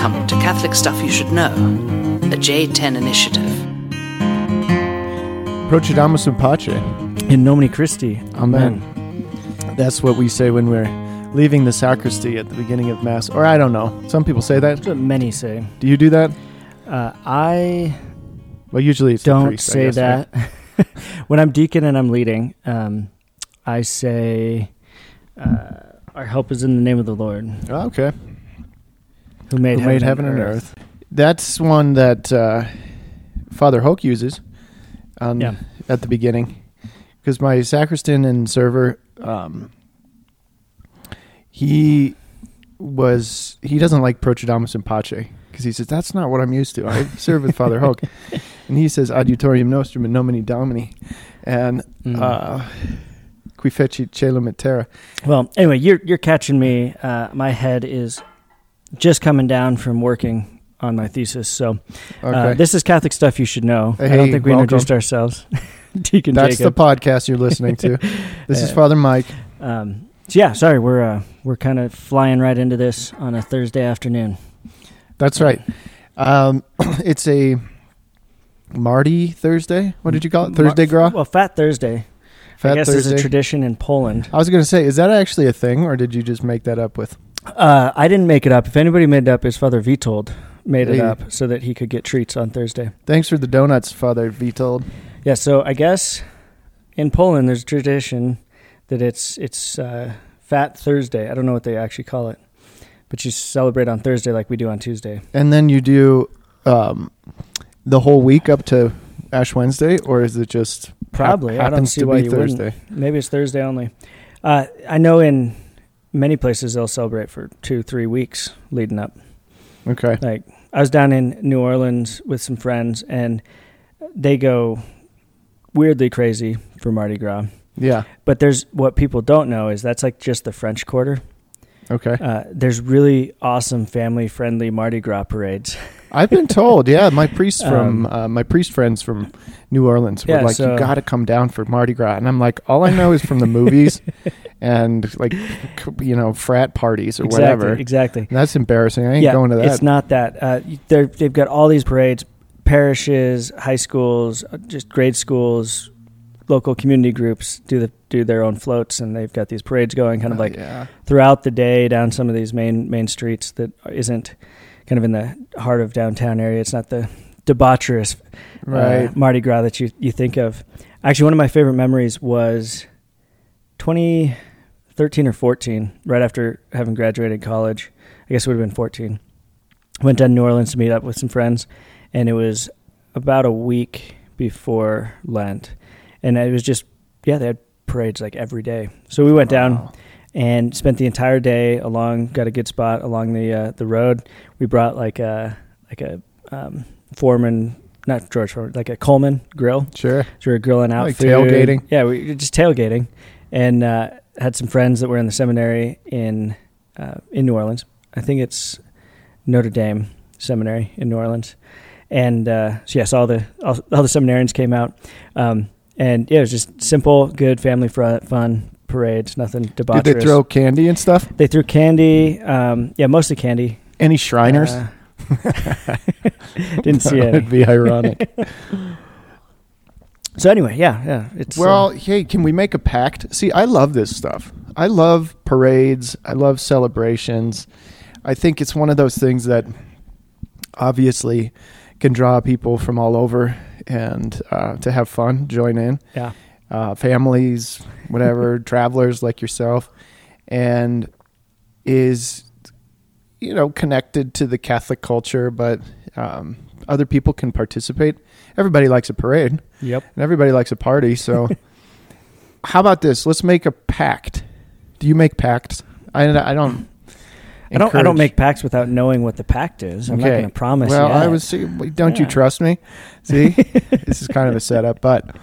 Welcome to Catholic Stuff You Should Know, the J10 Initiative. Procedimus in pace. In nomine Christi. Amen. That's what we say when we're leaving the sacristy at the beginning of Mass. Or I don't know. Some people say that. That's what many say. Do you do that? Uh, I Well, usually it's don't priest, I say guess, right? that. when I'm deacon and I'm leading, um, I say, uh, "Our help is in the name of the Lord, Oh, okay. Who made, Who made heaven and earth. That's one that uh, Father Hoke uses on, Yeah. at the beginning. Because my sacristan and server, um, he was he doesn't like Procedimus in pace because he says that's not what I'm used to. I serve with Father Hoke, and he says Adiutorium nostrum in nomine Domini, and Mm. uh, qui feci celum et terra. Well, anyway, you're you're catching me. Uh, my head is just coming down from working on my thesis. So Okay, uh, this is Catholic stuff you should know. I don't think we welcome. introduced ourselves. Deacon that's Jacob. the podcast you're listening to. This is Uh, Father Mike. Um, so yeah, sorry, we're uh, we're kind of flying right into this on a Thursday afternoon. That's right. Um, it's a Mardi Thursday. What did you call it? Thursday Gras? Well, Fat Thursday. Fat I guess Thursday. is a tradition in Poland. I was going to say, is that actually a thing, or did you just make that up with? Uh, I didn't make it up. If anybody made it up, his father Vitold made it Hey. up so that he could get treats on Thursday. Thanks for the donuts, Father Vitold. Yeah, so I guess in Poland there's a tradition that it's it's uh, Fat Thursday. I don't know what they actually call it, but you celebrate on Thursday like we do on Tuesday. And then you do um, the whole week up to Ash Wednesday, or is it just hap- Probably. I don't happens see to why be you wouldn't. Thursday? Maybe it's Thursday only. Uh, I know in many places they'll celebrate for two, three weeks leading up. Okay. Like I was down in New Orleans with some friends, and they go weirdly crazy for Mardi Gras. Yeah. But there's what people don't know is that's like just the French Quarter. Okay. Uh, there's really awesome family friendly Mardi Gras parades. I've been told. Yeah, my priest from Um, uh, my priest friends from New Orleans were Yeah, like, so- "You got to come down for Mardi Gras," and I'm like, "All I know is from the movies and like you know frat parties or exactly, whatever." exactly. And that's embarrassing. I ain't yeah, going to that. It's not that. Uh, they've got all these parades, parishes, high schools, uh, just grade schools, local community groups do the do their own floats, and they've got these parades going kind of Uh, like yeah. throughout the day down some of these main main streets that isn't kind of in the heart of downtown area. It's not the debaucherous uh. Mardi Gras that you you think of. Actually, one of my favorite memories was 2013 or 14, right after having graduated college. I guess it would have been 14. Went down to New Orleans to meet up with some friends, and it was about a week before Lent, and it was just yeah, they had parades like every day. So we went down Wow. And spent the entire day along. Got a good spot along the uh, the road. We brought like a like a um, Foreman, not George Foreman, like a Coleman grill. Sure. So we were grilling out Like food. tailgating? Yeah, we were just tailgating, and uh, had some friends that were in the seminary in uh, in New Orleans. I think it's Notre Dame Seminary in New Orleans, and uh, so yes, all the all, all the seminarians came out, um, and yeah, it was just simple, good family fr- fun parades. Nothing debaucherous. Did they throw candy and stuff? They threw candy. Um, yeah, mostly candy. Any Shriners? Uh, didn't see it. It'd be ironic. So anyway, yeah, yeah. It's uh, well, hey, can we make a pact? See, I love this stuff. I love parades. I love celebrations. I think it's one of those things that obviously can draw people from all over and uh, to have fun, join in. yeah, uh, families, whatever, travelers like yourself, and is you know connected to the Catholic culture, but um, other people can participate. Everybody likes a parade, yep. and everybody likes a party. So, how about this? Let's make a pact. Do you make pacts? I, I don't. I don't. I don't make pacts without knowing what the pact is. I'm not going to promise. Well, I yet. was. see, Don't you trust me? See, this is kind of a setup, but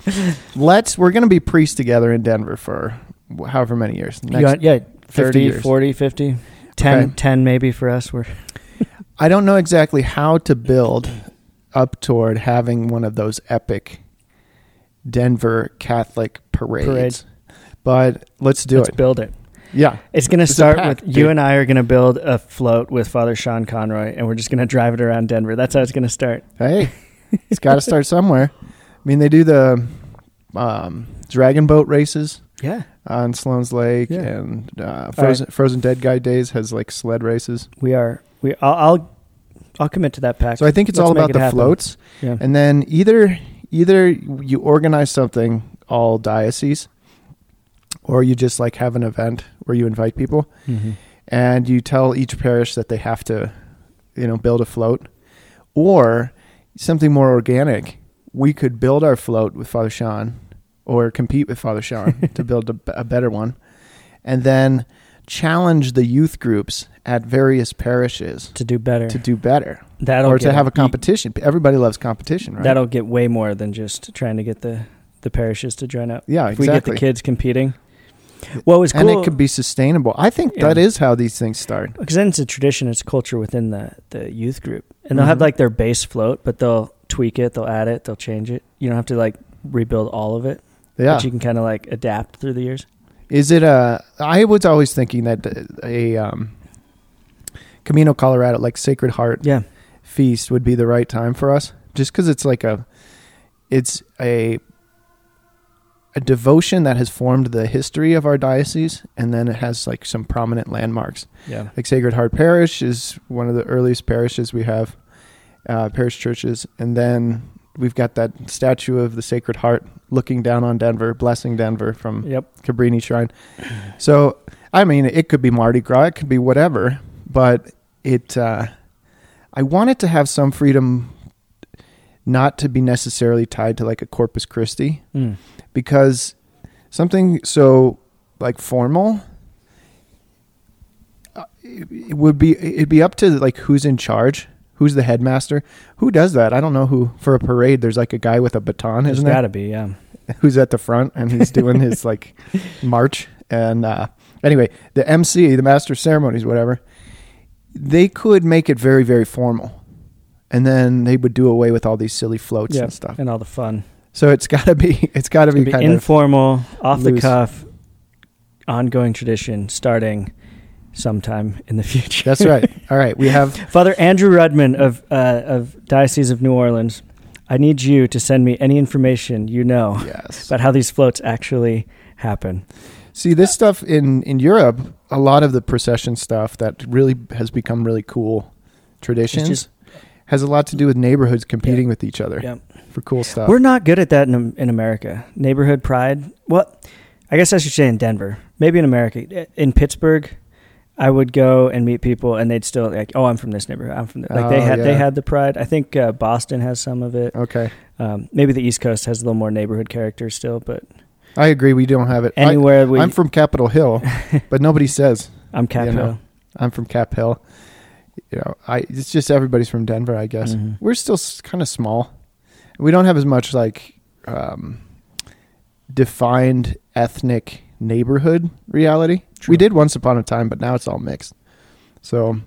let's. We're going to be priests together in Denver for however many years. Next, got- yeah, 30, years. 40, 50, 10, Okay. 10 maybe for us. We're I don't know exactly how to build up toward having one of those epic Denver Catholic parades, Parades. but let's do it. let's it. build it. Yeah. It's going to start pack, with dude. you and I are going to build a float with Father Sean Conroy, and we're just going to drive it around Denver. That's how it's going to start. Hey, it's got to start somewhere. I mean, they do the um, dragon boat races Yeah, on Sloan's Lake, Yeah. and uh, Frozen, Frozen Dead Guy Days has like sled races. we are. We. I'll. I'll, I'll commit to that pack. So I think it's Let's all about it the happen. floats, Yeah. and then either either you organize something all diocese, or you just like have an event where you invite people Mhm. and you tell each parish that they have to, you know, build a float, or something more organic. We could build our float with Father Sean, or compete with Father Sean to build a, a better one, and then challenge the youth groups at various parishes To do better. to do better, that'll or to have a you- competition. Everybody loves competition, right? That'll get way more than just trying to get the the parishes to join up. yeah, If we get the kids competing. What was and it could be sustainable. I think Yeah. that is how these things start. because then it's a tradition, it's culture within the the youth group, and they'll have Mhm. like their base float, but they'll tweak it, they'll add it, they'll change it. You don't have to like rebuild all of it, Yeah. but you can kind of like adapt through the years. Is it a? I was always thinking that a um, Camino Colorado, like Sacred Heart Yeah, feast, would be the right time for us, just because it's like a, it's a, a devotion that has formed the history of our diocese, and then it has like some prominent landmarks. yeah, Like Sacred Heart Parish is one of the earliest parishes we have, uh, parish churches, and then we've got that statue of the Sacred Heart looking down on Denver, blessing Denver from yep. Cabrini Shrine. So, I mean, it could be Mardi Gras, it could be whatever, but it, uh, I wanted to have some freedom not to be necessarily tied to like a Corpus Christi. Mm. because something so like formal uh, it would be it'd be up to like who's in charge who's the headmaster. Who does that? I don't know who for a parade there's like a guy with a baton isn't there? to be, yeah. who's at the front and he's doing his like march. And uh anyway the mc the master ceremonies whatever they could make it very very formal and then they would do away with all these silly floats Yeah, and stuff and all the fun. so it's got to be it's got to be be kind of informal, off the cuff, ongoing tradition starting sometime in the future. that's right all right we have Father Andrew Rudman of uh, of Diocese of New Orleans. I need you to send me any information you know yes about how these floats actually happen. See this stuff in in Europe, a lot of the procession stuff that really has become really cool traditions has a lot to do with neighborhoods competing with each other Yeah. for cool stuff. We're not good at that in, in America. Neighborhood pride. Well, I guess I should say in Denver. Maybe in America. In Pittsburgh, I would go and meet people, and they'd still like, "Oh, I'm from this neighborhood. I'm from this. like they Oh, had they had the pride. I think uh, Boston has some of it. okay. Um, maybe the East Coast has a little more neighborhood character still, but I agree. We don't have it. I, anywhere we, I'm from Capitol Hill, but nobody says I'm Cap you Hill. know. I'm from Cap Hill. You know, I it's just everybody's from Denver. I guess Mhm. we're still kind of small. We don't have as much like um, defined ethnic neighborhood reality. True. We did once upon a time, but now it's all mixed. So,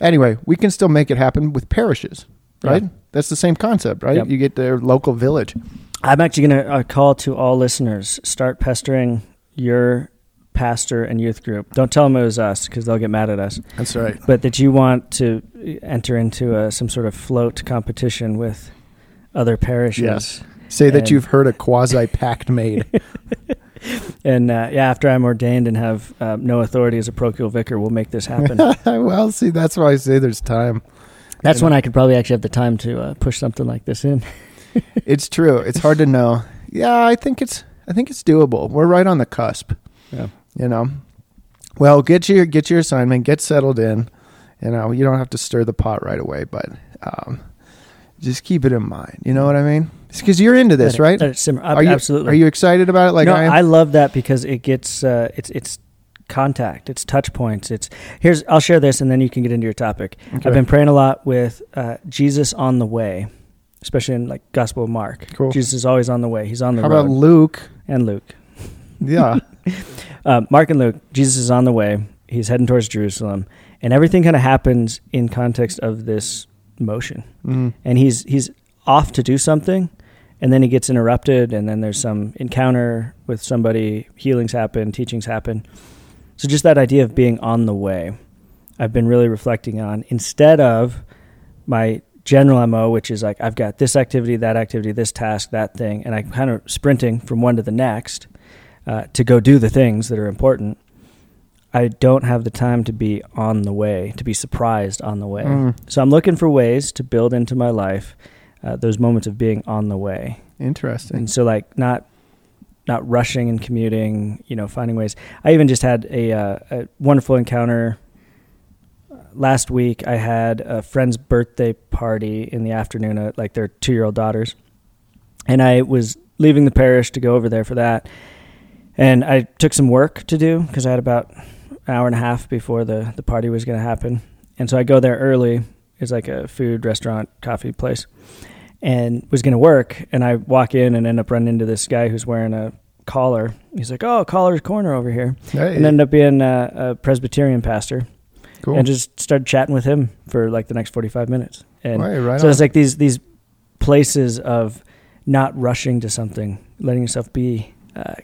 anyway, we can still make it happen with parishes, right? Yeah. That's the same concept, right? Yep. You get their local village. I'm actually going to uh, call to all listeners: start pestering your pastor and youth group. Don't tell them it was us because they'll get mad at us. That's right. But that you want to enter into a, some sort of float competition with other parishes. Yes. Say that you've heard a quasi pact made. And uh, yeah, after I'm ordained and have um, no authority as a parochial vicar, we'll make this happen. well, see, that's why I say there's time. That's when I could probably actually have the time to uh, push something like this in. It's true. It's hard to know. Yeah, I think it's I think it's doable. We're right on the cusp. Yeah. You know. Well, get your get your assignment, get settled in. You know, you don't have to stir the pot right away, but um, just keep it in mind. You know what I mean? Because you're into this, it- right? let it simmer. Ab- Are you Absolutely. Are you excited about it? Like no, I I, love that because it gets uh, it's it's contact, it's touch points. It's here's I'll share this and then you can get into your topic. Okay. I've been praying a lot with uh, Jesus on the way, especially in like Gospel of Mark. Cool. Jesus is always on the way. He's on the How road. about Luke? and Luke. Yeah. Uh, Mark and Luke. Jesus is on the way. He's heading towards Jerusalem, and everything kind of happens in context of this motion. mm. And he's he's off to do something, and then he gets interrupted, and then there's some encounter with somebody. Healings happen, teachings happen, So just that idea of being on the way, I've been really reflecting on instead of my general MO, which is like I've got this activity, that activity, this task, that thing, and I'm kind of sprinting from one to the next uh, to go do the things that are important. I don't have the time to be on the way, to be surprised on the way. Mm, So I'm looking for ways to build into my life uh, those moments of being on the way. interesting. And so like not not rushing and commuting, you know, finding ways. I even just had a, uh, a wonderful encounter uh, last week. I had a friend's birthday party in the afternoon at like their 2-year-old daughters. And I was leaving the parish to go over there for that. And I took some work to do because I had about an hour and a half before the, the party was going to happen. And so I go there early. It's like a food restaurant, coffee place and was going to work. And I walk in and end up running into this guy who's wearing a collar. He's like, "Oh, collar's corner over here," Hey, and ended up being a, a Presbyterian pastor. cool. And just started chatting with him for like the next forty five minutes. And right, right so it's like these these places of not rushing to something, letting yourself be uh,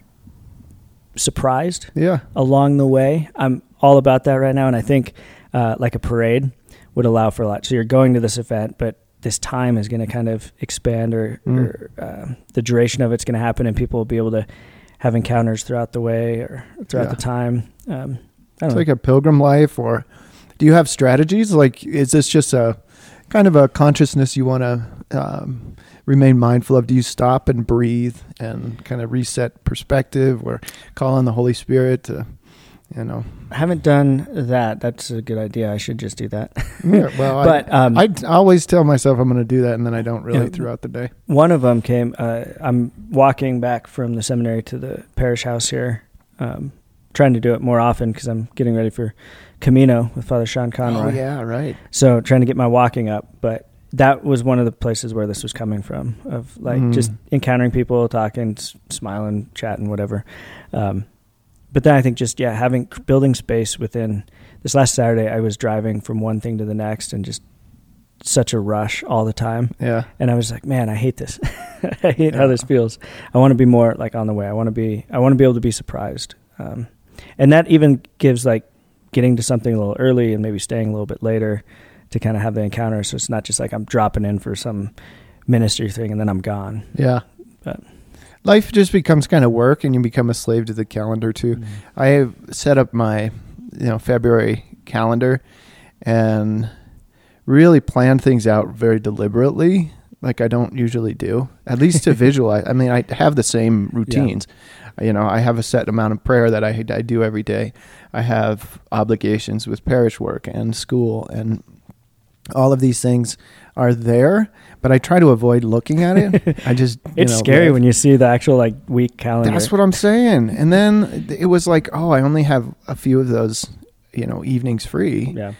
surprised yeah, along the way. I'm all about that right now, and I think uh, like a parade would allow for a lot. So you're going to this event, but this time is going to kind of expand, or, Mm. or uh, the duration of it's going to happen, and people will be able to have encounters throughout the way or throughout Yeah. the time. Um, I don't it's know. like a pilgrim life. Or do you have strategies? Like, is this just a kind of a consciousness you want to um, remain mindful of? Do you stop and breathe and kind of reset perspective, or call on the Holy Spirit to, you know? I haven't done that. That's a good idea. I should just do that. Yeah, well, but um, I, I always tell myself I'm going to do that, and then I don't really Yeah. throughout the day. One of them came. Uh, I'm walking back from the seminary to the parish house here, um, trying to do it more often because I'm getting ready for Camino with Father Sean Conroy. Oh yeah, right. So trying to get my walking up, but that was one of the places where this was coming from of like Mm. just encountering people, talking, s- smiling, chatting, whatever. Um, but then I think just yeah, having building space within. This last Saturday, I was driving from one thing to the next and just such a rush all the time. Yeah, And I was like, man, I hate this. I hate how this feels. I want to be more like on the way. I want to be. I want to be able to be surprised. Um, and that even gives like getting to something a little early and maybe staying a little bit later to kind of have the encounter. So it's not just like I'm dropping in for some ministry thing and then I'm gone. yeah. But- Life just becomes kind of work, and you become a slave to the calendar too. Mm-hmm. I have set up my you know February calendar and really plan things out very deliberately like I don't usually do at least to visualize I mean I have the same routines you know I have a set amount of prayer that I, I do every day I have obligations with parish work and school and all of these things are there but I try to avoid looking at it I just you It's know, scary live. when you see the actual like week calendar. That's what I'm saying. And then it was like, oh, I only have a few of those, you know, evenings free. yeah.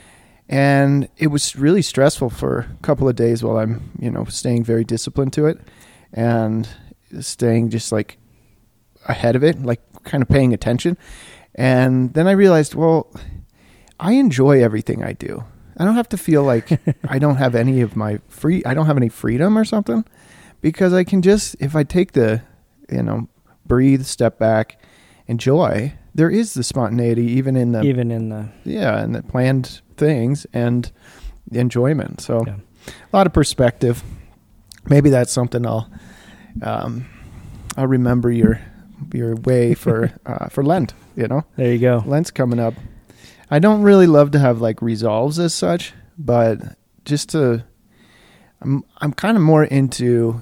And it was really stressful for a couple of days while I'm, you know, staying very disciplined to it and staying just like ahead of it, like kind of paying attention. And then I realized, well, I enjoy everything I do. I don't have to feel like I don't have any of my free I don't have any freedom or something because I can just if I take the you know breathe, step back, enjoy, there is the spontaneity even in the Even in the yeah, and the planned things and the enjoyment. So Yeah. a lot of perspective. Maybe that's something I'll um, I'll remember your your way for uh, for Lent. You know, there you go. Lent's coming up. I don't really love to have like resolves as such, but just to I'm I'm kind of more into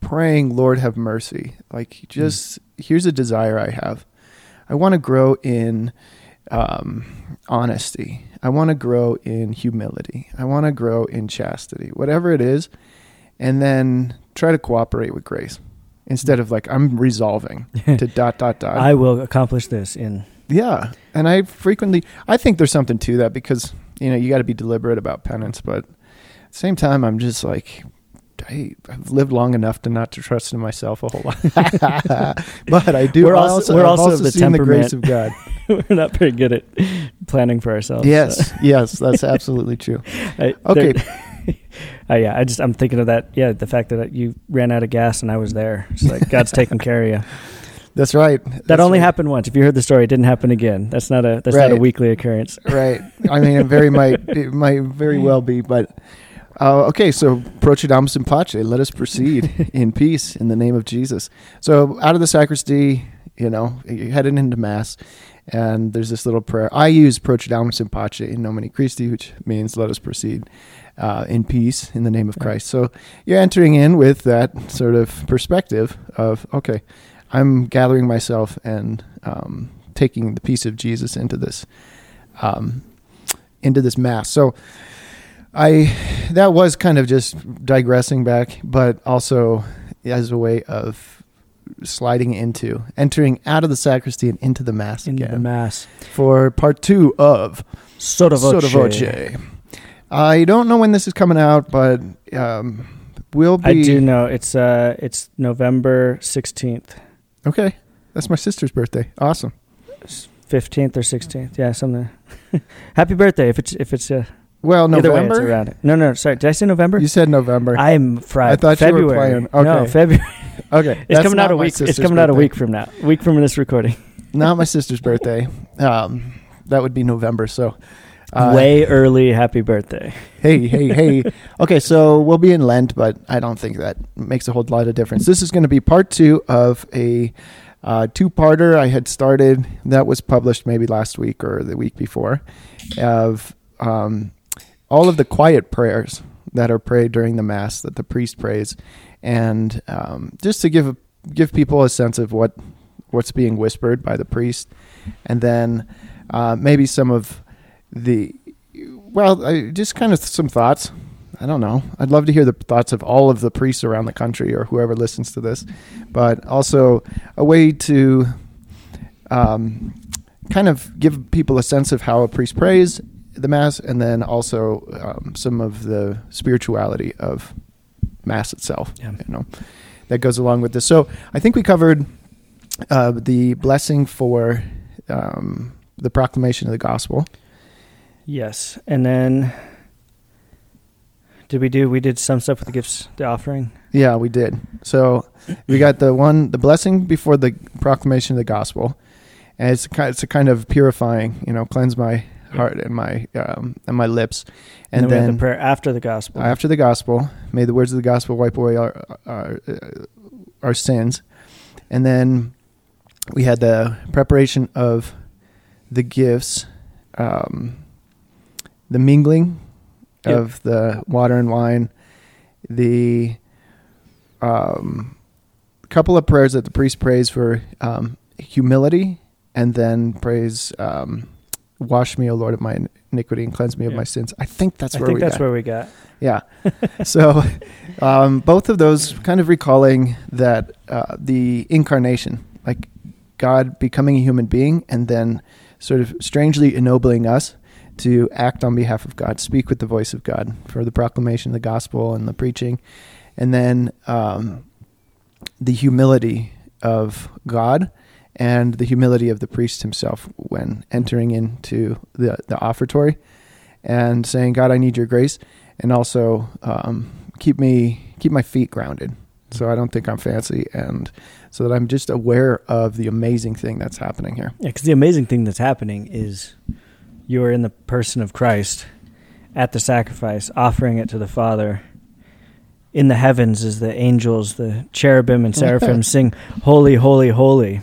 praying, Lord have mercy. Like just here's a desire I have. I want to grow in um, honesty. I want to grow in humility. I want to grow in chastity. Whatever it is, and then try to cooperate with grace instead of like I'm resolving to dot dot dot. I will accomplish this in Yeah, and I frequently I think there's something to that because you know you got to be deliberate about penance, but at the same time I'm just like I, I've lived long enough to not to trust in myself a whole lot, but I do. We're I also- we're I've also of the seen the grace of God. we're not very good at planning for ourselves. yes, yes, that's absolutely true. I, Okay. uh, yeah, I just I'm thinking of that. Yeah, the fact that you ran out of gas and I was there. It's like God's taking care of you. That's right. That That's only right. happened once. If you heard the story, it didn't happen again. That's not a that's not a weekly occurrence. Right. I mean, it very might it might very well be, but uh, okay. So procedimus in pace. Let us proceed in peace in the name of Jesus. So out of the sacristy, you know, you're headed into mass, and there's this little prayer. I use procedimus in pace in nomine Christi, which means let us proceed uh, in peace in the name of Christ. So you're entering in with that sort of perspective of okay, I'm gathering myself and um, taking the peace of Jesus into this um, into this mass. So I that was kind of just digressing back, but also as a way of sliding into entering out of the sacristy and into the mass Into again the mass. for part two of Sotto voce. Sotto Voce. I don't know when this is coming out, but um, we'll be I do know it's uh it's November sixteenth, okay. That's my sister's birthday. Awesome. fifteenth or sixteenth. Yeah, something. Happy birthday if it's if it's uh, Well, way it's November. around it. No, no, sorry. Did I say November? You said November. I'm Friday. I thought you were February. playing. No, Okay. February. okay, It's coming out a week. It's coming out a week from now. Week from this recording. Not my sister's birthday. Um, that would be November. So, uh, Way early. Happy birthday. hey, hey, hey. Okay, so we'll be in Lent, but I don't think that makes a whole lot of difference. This is going to be part two of a uh, two-parter I had started that was published maybe last week or the week before of um, all of the quiet prayers that are prayed during the mass that the priest prays, and um, just to give give people a sense of what what's being whispered by the priest, and then uh, maybe some of the well, I, just kind of some thoughts. I don't know. I'd love to hear the thoughts of all of the priests around the country or whoever listens to this, but also a way to um, kind of give people a sense of how a priest prays the mass, and then also um, some of the spirituality of mass itself. Yeah. You know, that goes along with this. So I think we covered uh, the blessing for um, the proclamation of the gospel. Yes, and then did we do? We did some stuff with the gifts, the offering. Yeah, we did. So we got the one, the blessing before the proclamation of the gospel, and it's a kind, it's a kind of purifying, you know, cleanse my heart and my um, and my lips, And, and, then, then, the prayer after the gospel. after the gospel, may the words of the gospel wipe away our our, uh, our sins, and then we had the preparation of the gifts, um, the mingling Yep. of the water and wine, the um, couple of prayers that the priest prays for um, humility, and then prays, um, "Wash me, O Lord, of my iniquity, and cleanse me of Yeah. my sins." I think that's I where think we that's got. where we got. Yeah. so um, both of those kind of recalling that uh, the incarnation, like God becoming a human being and then sort of strangely ennobling us to act on behalf of God, speak with the voice of God for the proclamation of the gospel and the preaching. And then um, the humility of God and the humility of the priest himself when entering into the, the offertory and saying, God, I need your grace and also um, keep me keep my feet grounded so I don't think I'm fancy and so that I'm just aware of the amazing thing that's happening here. Yeah, because the amazing thing that's happening is you are in the person of Christ at the sacrifice, offering it to the Father. In the heavens, as the angels, the cherubim and seraphim sing, Holy, Holy, Holy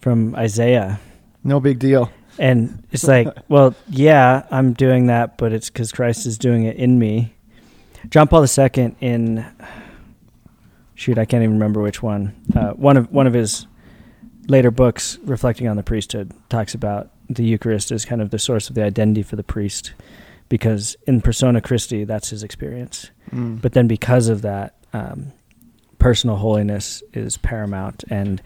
from Isaiah. No big deal. And it's like, well, yeah, I'm doing that, but it's because Christ is doing it in me. John Paul II in shoot, I can't even remember which one. Uh, one of one of his later books, reflecting on the priesthood, talks about the Eucharist is kind of the source of the identity for the priest, because in persona Christi, that's his experience. Mm. But then because of that, um, personal holiness is paramount, and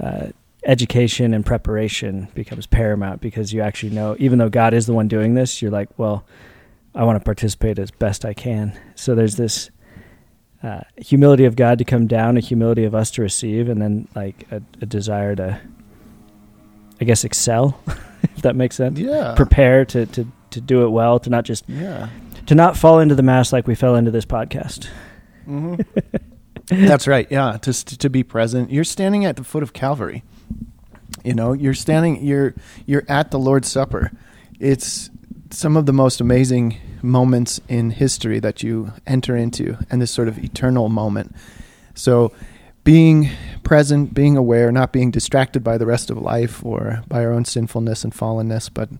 uh, education and preparation becomes paramount because you actually know, even though God is the one doing this, you're like, well, I want to participate as best I can. So there's this uh, humility of God to come down, a humility of us to receive, and then like a, a desire to, I guess, excel, if that makes sense. yeah. Prepare to, to to do it well, to not just yeah. to not fall into the mass like we fell into this podcast. hmm That's right. Yeah, just to be present. You're standing at the foot of Calvary. You know, you're standing, you're you're at the Lord's Supper. It's some of the most amazing moments in history that you enter into, and this sort of eternal moment. So, being present, being aware, not being distracted by the rest of life or by our own sinfulness and fallenness, but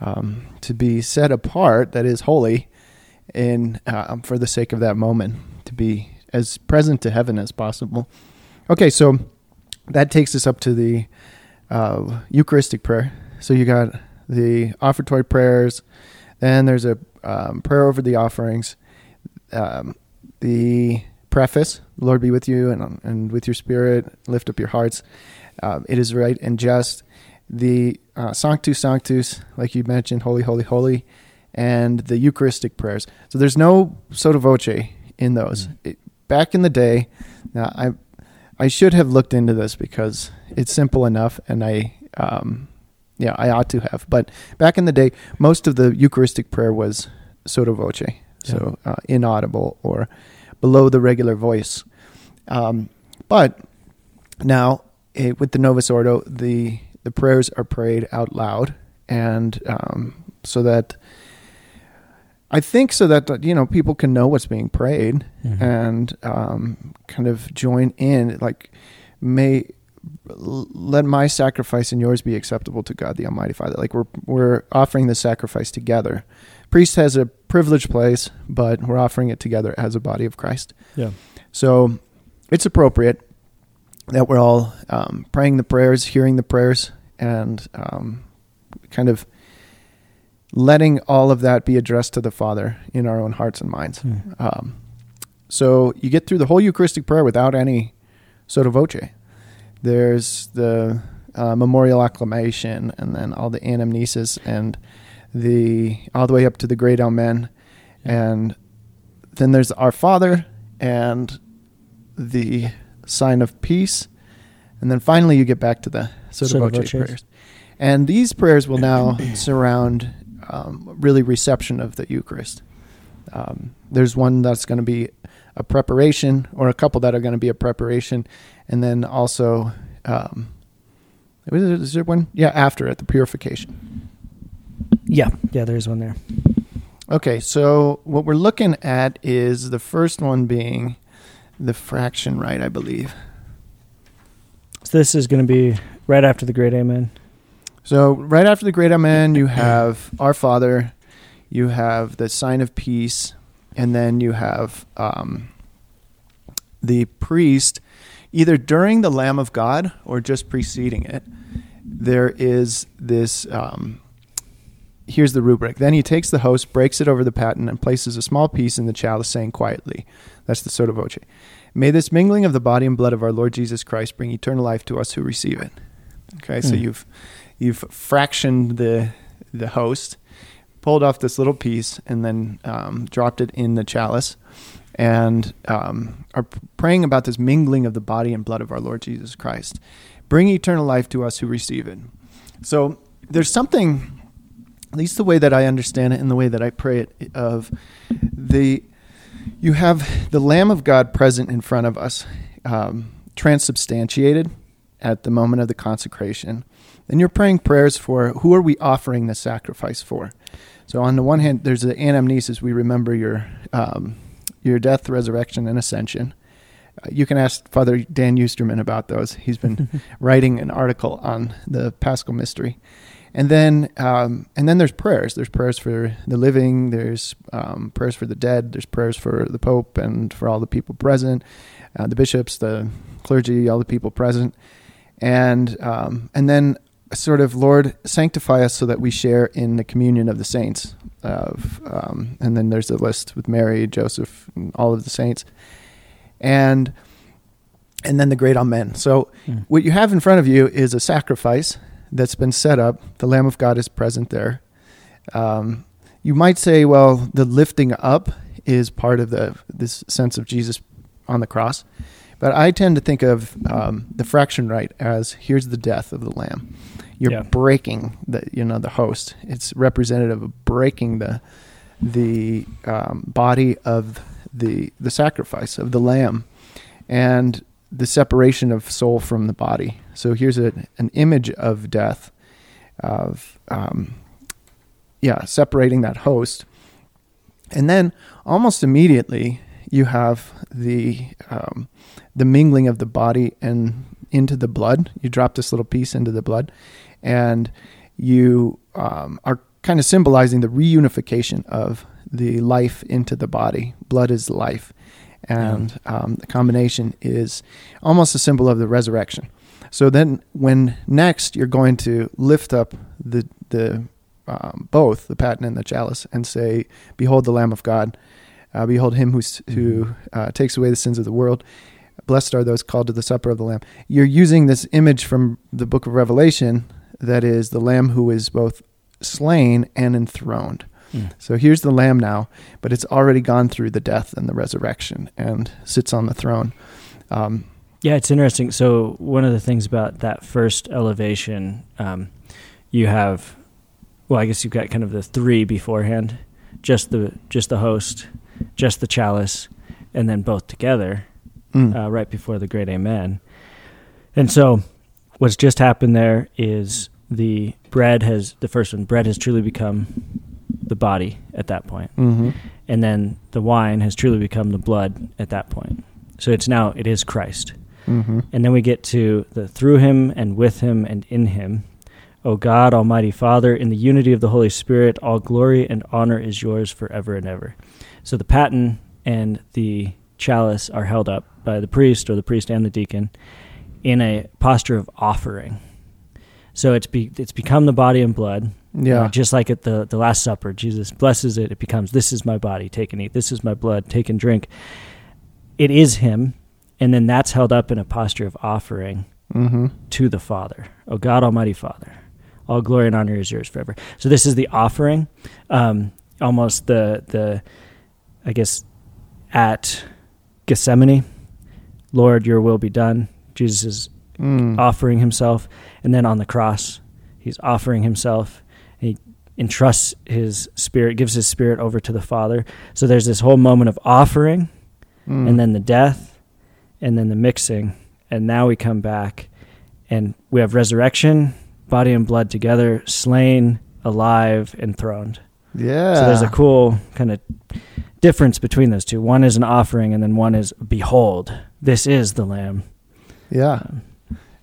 um, to be set apart, that is holy, in uh, for the sake of that moment, to be as present to heaven as possible. Okay, so that takes us up to the uh, Eucharistic prayer. So you got the offertory prayers, then there's a um, prayer over the offerings, um, the preface, Lord be with you and, and with your spirit, lift up your hearts. Um, it is right and just. The uh, Sanctus Sanctus, like you mentioned, Holy, Holy, Holy, and the Eucharistic prayers. So there's no sotto voce in those. Mm-hmm. It, back in the day, now I I should have looked into this because it's simple enough, and I um, yeah I ought to have. But back in the day, most of the Eucharistic prayer was sotto voce, yeah. so uh, inaudible or below the regular voice. Um, but now it, eh, with the Novus Ordo, the the prayers are prayed out loud, and um, so that I think so that you know people can know what's being prayed mm-hmm. and um, kind of join in. Like, may let my sacrifice and yours be acceptable to God the Almighty Father. Like we're we're offering the sacrifice together. Priest has a privileged place, but we're offering it together as a body of Christ. Yeah. So it's appropriate that we're all um, praying the prayers, hearing the prayers, and um, kind of letting all of that be addressed to the Father in our own hearts and minds. Mm. Um, so you get through the whole Eucharistic prayer without any sotto voce. There's the uh, memorial acclamation, and then all the anamnesis, and the all the way up to the great Amen, and then there's Our Father and the sign of peace, and then finally you get back to the sotto voce prayers. And these prayers will now surround um, really reception of the Eucharist. Um, there's one that's going to be a preparation, or a couple that are going to be a preparation, and then also, um, is there one? Yeah, after it, the purification. Yeah, yeah, there's one there. Okay, so what we're looking at is the first one being the fraction rite, I believe. So this is going to be right after the Great Amen. So right after the Great Amen, you have Our Father, you have the Sign of Peace, and then you have um, the priest, either during the Lamb of God or just preceding it. There is this. Um, here's the rubric. Then he takes the host, breaks it over the paten, and places a small piece in the chalice, saying quietly, "That's the sotto voce." May this mingling of the body and blood of our Lord Jesus Christ bring eternal life to us who receive it. Okay, mm. so hmm. you've you've fractioned the the host, pulled off this little piece, and then um, dropped it in the chalice, and um, are praying about this mingling of the body and blood of our Lord Jesus Christ. Bring eternal life to us who receive it. So there's something, at least the way that I understand it and the way that I pray it, of the you have the Lamb of God present in front of us, um, transubstantiated at the moment of the consecration And you're praying prayers for who are we offering the sacrifice for. So on the one hand, there's the anamnesis. We remember your um, your death, resurrection, and ascension. Uh, you can ask Father Dan Eusterman about those. He's been writing an article on the Paschal mystery. And then, um, and then there's prayers. There's prayers for the living. There's um, prayers for the dead. There's prayers for the Pope and for all the people present, uh, the bishops, the clergy, all the people present, and um, and then sort of Lord sanctify us so that we share in the communion of the saints. Of um, and then there's a list with Mary, Joseph, and all of the saints, and and then the great Amen. So mm. what you have in front of you is a sacrifice that's been set up. The Lamb of God is present there. Um, you might say, well, the lifting up is part of the this sense of Jesus on the cross. But I tend to think of um, the fraction rite as here's the death of the lamb. You're yeah. breaking the you know the host. It's representative of breaking the the um, body of the the sacrifice of the lamb, and the separation of soul from the body. So here's a, an image of death, of um, yeah, separating that host, and then almost immediately you have the um, the mingling of the body and into the blood. You drop this little piece into the blood, and you um, are kind of symbolizing the reunification of the life into the body. Blood is life, and um, the combination is almost a symbol of the resurrection. So then, when next you're going to lift up the the um, both the paten and the chalice and say, "Behold the Lamb of God! Uh, behold Him who's, who uh, takes away the sins of the world." Blessed are those called to the supper of the Lamb. You're using this image from the book of Revelation that is the Lamb who is both slain and enthroned. Mm. So here's the Lamb now, but it's already gone through the death and the resurrection and sits on the throne. Um, Yeah, it's interesting. So one of the things about that first elevation, um, you have, well, I guess you've got kind of the three beforehand, just the just the host, just the chalice, and then both together, mm, uh, right before the great Amen. And so, what's just happened there is the bread has the first one. Bread has truly become the body at that point mhm. and then the wine has truly become the blood at that point. So it's now it is Christ. Mm-hmm. And then we get to the through him and with him and in him. O God, Almighty Father, in the unity of the Holy Spirit, all glory and honor is yours forever and ever. So the paten and the chalice are held up by the priest or the priest and the deacon in a posture of offering. So it's be, it's become the body and blood. Yeah. Uh, just like at the, the Last Supper, Jesus blesses it. It becomes, This is my body, take and eat. This is my blood, take and drink. It is Him. And then that's held up in a posture of offering mm-hmm. to the Father. O God, Almighty Father, all glory and honor is yours forever. So this is the offering, um, almost the the, I guess, at Gethsemane, Lord, Your will be done. Jesus is Mm. offering Himself, and then on the cross, He's offering Himself. He entrusts His Spirit, gives His Spirit over to the Father. So there's this whole moment of offering, Mm. and then the death, and then the mixing, and now we come back, and we have resurrection, body and blood together, slain, alive, enthroned. yeah. So there's a cool kind of difference between those two. One is an offering, and then one is, behold, this is the Lamb. Yeah,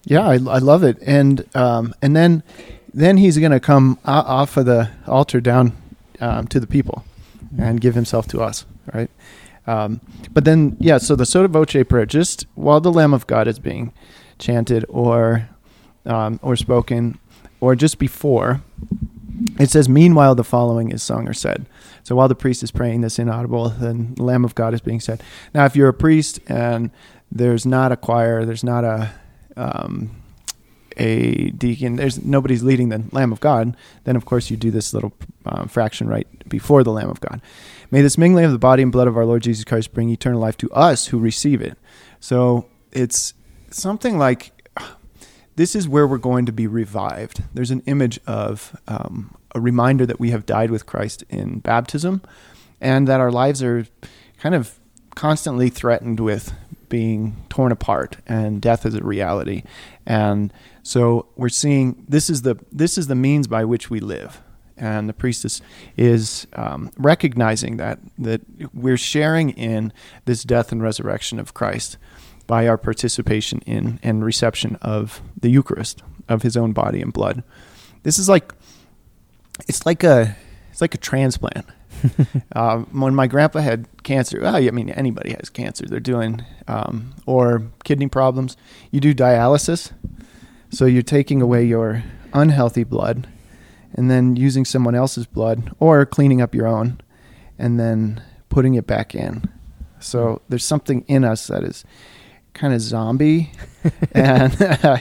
yeah, I, I love it, and um, and then then he's going to come off of the altar down um, to the people and give himself to us, right? Um, but then, yeah, so the sotto voce prayer, just while the Lamb of God is being chanted or um, or spoken, or just before, it says, "Meanwhile, the following is sung or said." So while the priest is praying this inaudible, then the Lamb of God is being said. Now, if you're a priest and there's not a choir, there's not a um, a deacon, there's nobody's leading the Lamb of God, then of course you do this little um, fraction right before the Lamb of God. May this mingling of the body and blood of our Lord Jesus Christ bring eternal life to us who receive it. So it's something like this is where we're going to be revived. There's an image of um, a reminder that we have died with Christ in baptism and that our lives are kind of constantly threatened with being torn apart and death is a reality. And so we're seeing this is the this is the means by which we live. And the priestess is um, recognizing that that we're sharing in this death and resurrection of Christ by our participation in and reception of the Eucharist of His own body and blood. This is like it's like a it's like a transplant. um, when my grandpa had cancer, well, I mean anybody has cancer. They're doing um, or kidney problems. You do dialysis, so you're taking away your unhealthy blood, and then using someone else's blood or cleaning up your own, and then putting it back in. So there's something in us that is kind of zombie and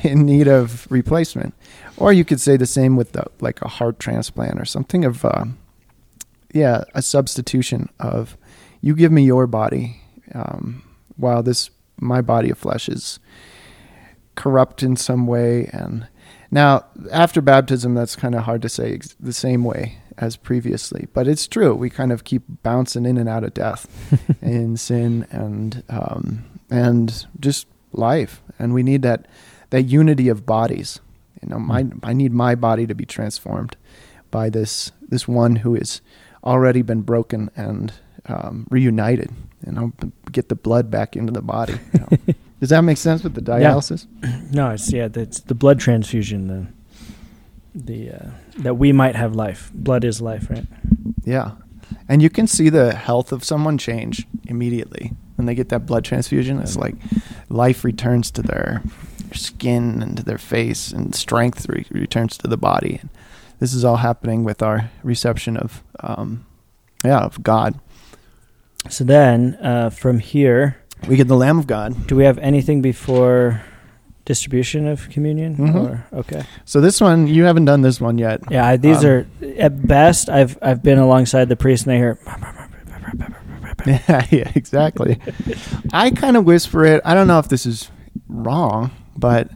in need of replacement. Or you could say the same with the, like a heart transplant or something of, uh, yeah, a substitution of you give me your body um, while this my body of flesh is corrupt in some way. And now after baptism, that's kind of hard to say ex- the same way as previously, but it's true. We kind of keep bouncing in and out of death in sin and um, and just life, and we need that that unity of bodies. You know, my I need my body to be transformed by this this one who has already been broken and um, reunited, and I'll get the blood back into the body. you know. Does that make sense with the dialysis? No, it's yeah, it's the blood transfusion, the the uh, that we might have life. Blood is life, right? Yeah. And you can see the health of someone change immediately when they get that blood transfusion. It's like life returns to their, their skin and to their face, and strength re- returns to the body. And this is all happening with our reception of, um, yeah, of God. So then, uh, from here, We get the Lamb of God. do we have anything before distribution of communion? Mhm. Or okay, So this one, you haven't done this one yet. yeah, I, these Um, are at best. I've I've been alongside the priest, and I hear. yeah, yeah, exactly. I kind of whisper it. I don't know if this is wrong, but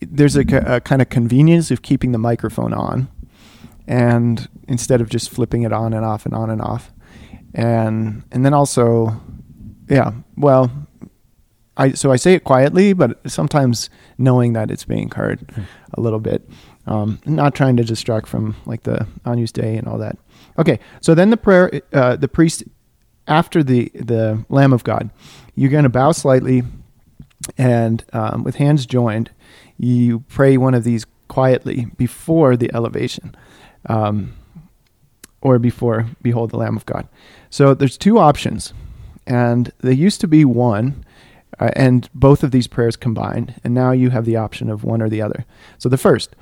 there's a, a kind of convenience of keeping the microphone on, and instead of just flipping it on and off and on and off, and and then also, yeah, well, I so I say it quietly, but sometimes knowing that it's being heard a little bit. Um, not trying to distract from like the Agnus Dei and all that. Okay, so then the prayer, uh, the priest after the the Lamb of God, you're going to bow slightly, and um, with hands joined, you pray one of these quietly before the elevation, um, or before behold the Lamb of God. So there's two options, and they used to be one, uh, and both of these prayers combined, and now you have the option of one or the other. So the first,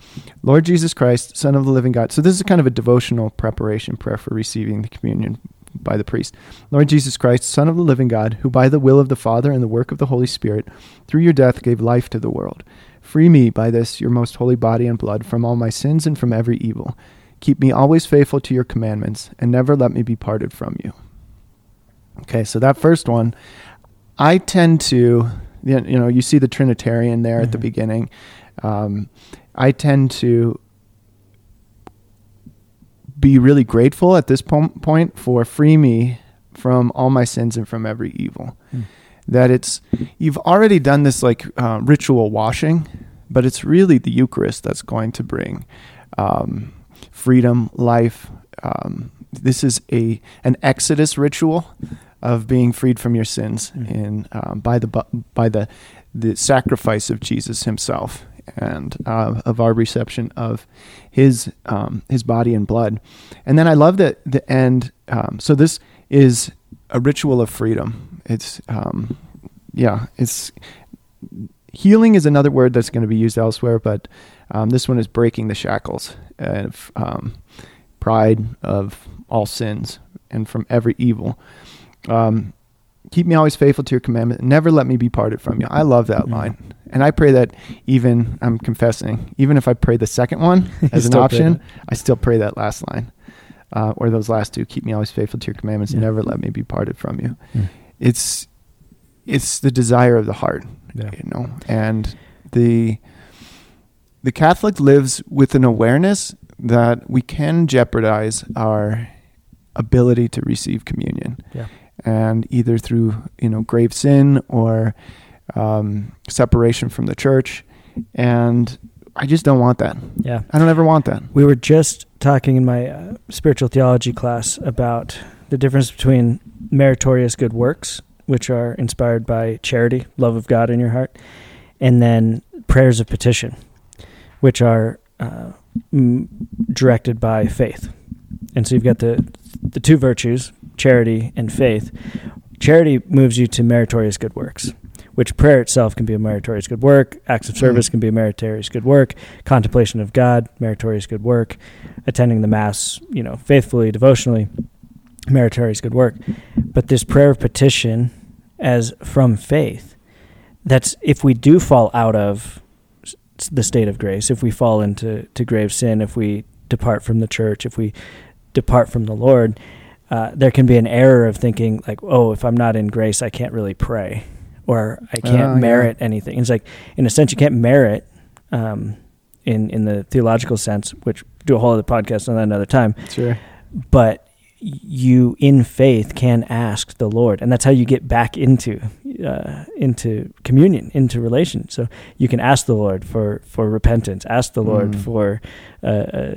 Lord Jesus Christ, Son of the living God. So this is kind of a devotional preparation prayer for receiving the communion by the priest. Lord Jesus Christ, Son of the living God, who by the will of the Father and the work of the Holy Spirit, through your death gave life to the world. Free me by this, your most holy body and blood, from all my sins and from every evil. Keep me always faithful to your commandments, and never let me be parted from you. Okay, so that first one, I tend to, you know, you see the Trinitarian there at the Mhm. beginning. Um, I tend to be really grateful at this po- point for free me from all my sins and from every evil. Mm. That it's you've already done this like uh, ritual washing, but it's really the Eucharist that's going to bring um, freedom, life. Um, this is a an Exodus ritual of being freed from your sins Mm. in um, by the by the the sacrifice of Jesus Himself and uh, of our reception of His um, His body and blood. And then I love that the end. Um, so this is a ritual of freedom. It's um, yeah, it's healing is another word that's going to be used elsewhere, but um, this one is breaking the shackles of um, pride of all sins and from every evil. Um, keep me always faithful to your commandment. Never let me be parted from you. I love that Mhm. line. And I pray that even, I'm confessing, even if I pray the second one as an option. I still pray that last line. Uh, or those last two, keep me always faithful to your commandments. Yeah. Never let me be parted from you. Mm. It's, it's the desire of the heart, Yeah. you know, and the, the Catholic lives with an awareness that we can jeopardize our ability to receive communion Yeah. And either through you know grave sin or um, separation from the church and i just don't want that Yeah. i don't ever want that We were just talking in my uh, spiritual theology class about the difference between meritorious good works, which are inspired by charity, love of God in your heart, and then prayers of petition, which are uh, m- directed by faith. And so you've got the the two virtues, charity and faith. Charity moves you to meritorious good works, which prayer itself can be a meritorious good work. Acts of service Mhm. can be a meritorious good work. Contemplation of God, meritorious good work. Attending the mass, you know, faithfully, devotionally, meritorious good work. But this prayer of petition, as from faith, that's if we do fall out of the state of grace, if we fall into to grave sin, if we depart from the church, if we depart from the Lord, uh, there can be an error of thinking like, oh, if I'm not in grace, I can't really pray, or I can't yeah. merit anything. It's like, in a sense, you can't merit, um, in in the theological sense, which do a whole other podcast on that another time. sure But you in faith can ask the Lord, and that's how you get back into uh, into communion, into relation. So you can ask the Lord for for repentance, ask the Lord Mm. for uh, uh,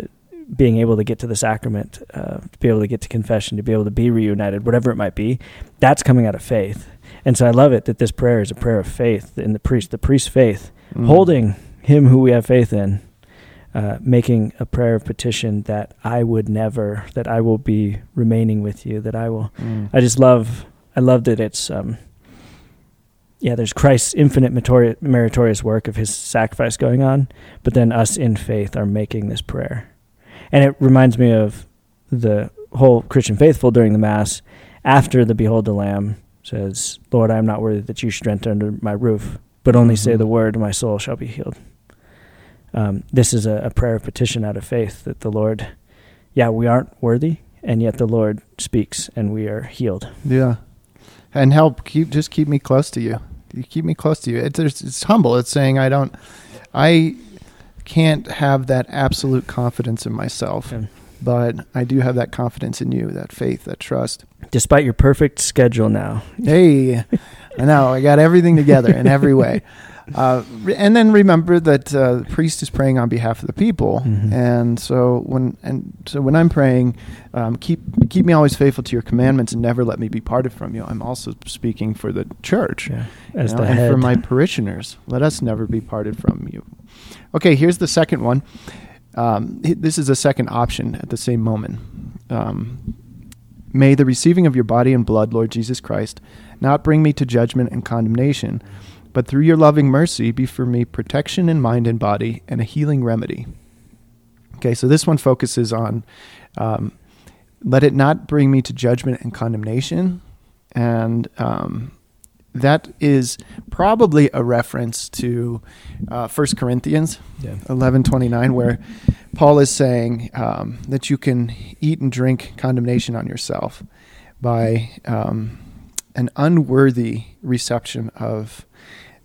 being able to get to the sacrament, uh, to be able to get to confession, to be able to be reunited, whatever it might be. That's coming out of faith, and so I love it that this prayer is a prayer of faith in the priest, the priest's faith, Mm. holding him who we have faith in uh, making a prayer of petition that I would never, that I will be remaining with you, that I will. Mm. I just love, I love that it's, um, yeah, there's Christ's infinite meritorious work of his sacrifice going on, but then us in faith are making this prayer. And it reminds me of the whole Christian faithful during the Mass after the Behold the Lamb says, Lord, I am not worthy that you should enter under my roof, but only say Mhm. the word, and my soul shall be healed um, this is a, a prayer of petition out of faith that the Lord, yeah, we aren't worthy, and yet the Lord speaks and we are healed. Yeah, and help keep just keep me close to you. You keep me close to you. It's, it's humble. It's saying I don't, I can't have that absolute confidence in myself, Yeah. but I do have that confidence in you, that faith, that trust. Despite your perfect schedule now, Hey, I know I got everything together in every way. Uh, and then remember that uh, the priest is praying on behalf of the people, Mhm. and so when and so when I'm praying, um, keep keep me always faithful to your commandments and never let me be parted from you. I'm also speaking for the church yeah, you as know, the and head. for my parishioners. Let us never be parted from you. Okay, here's the second one. Um, this is a second option at the same moment. Um, May the receiving of your body and blood, Lord Jesus Christ, not bring me to judgment and condemnation, but through your loving mercy be for me protection in mind and body and a healing remedy. Okay, so this one focuses on um, let it not bring me to judgment and condemnation. And um, that is probably a reference to uh, 1 Corinthians yeah. 11:29 where Paul is saying um, that you can eat and drink condemnation on yourself by um, an unworthy reception of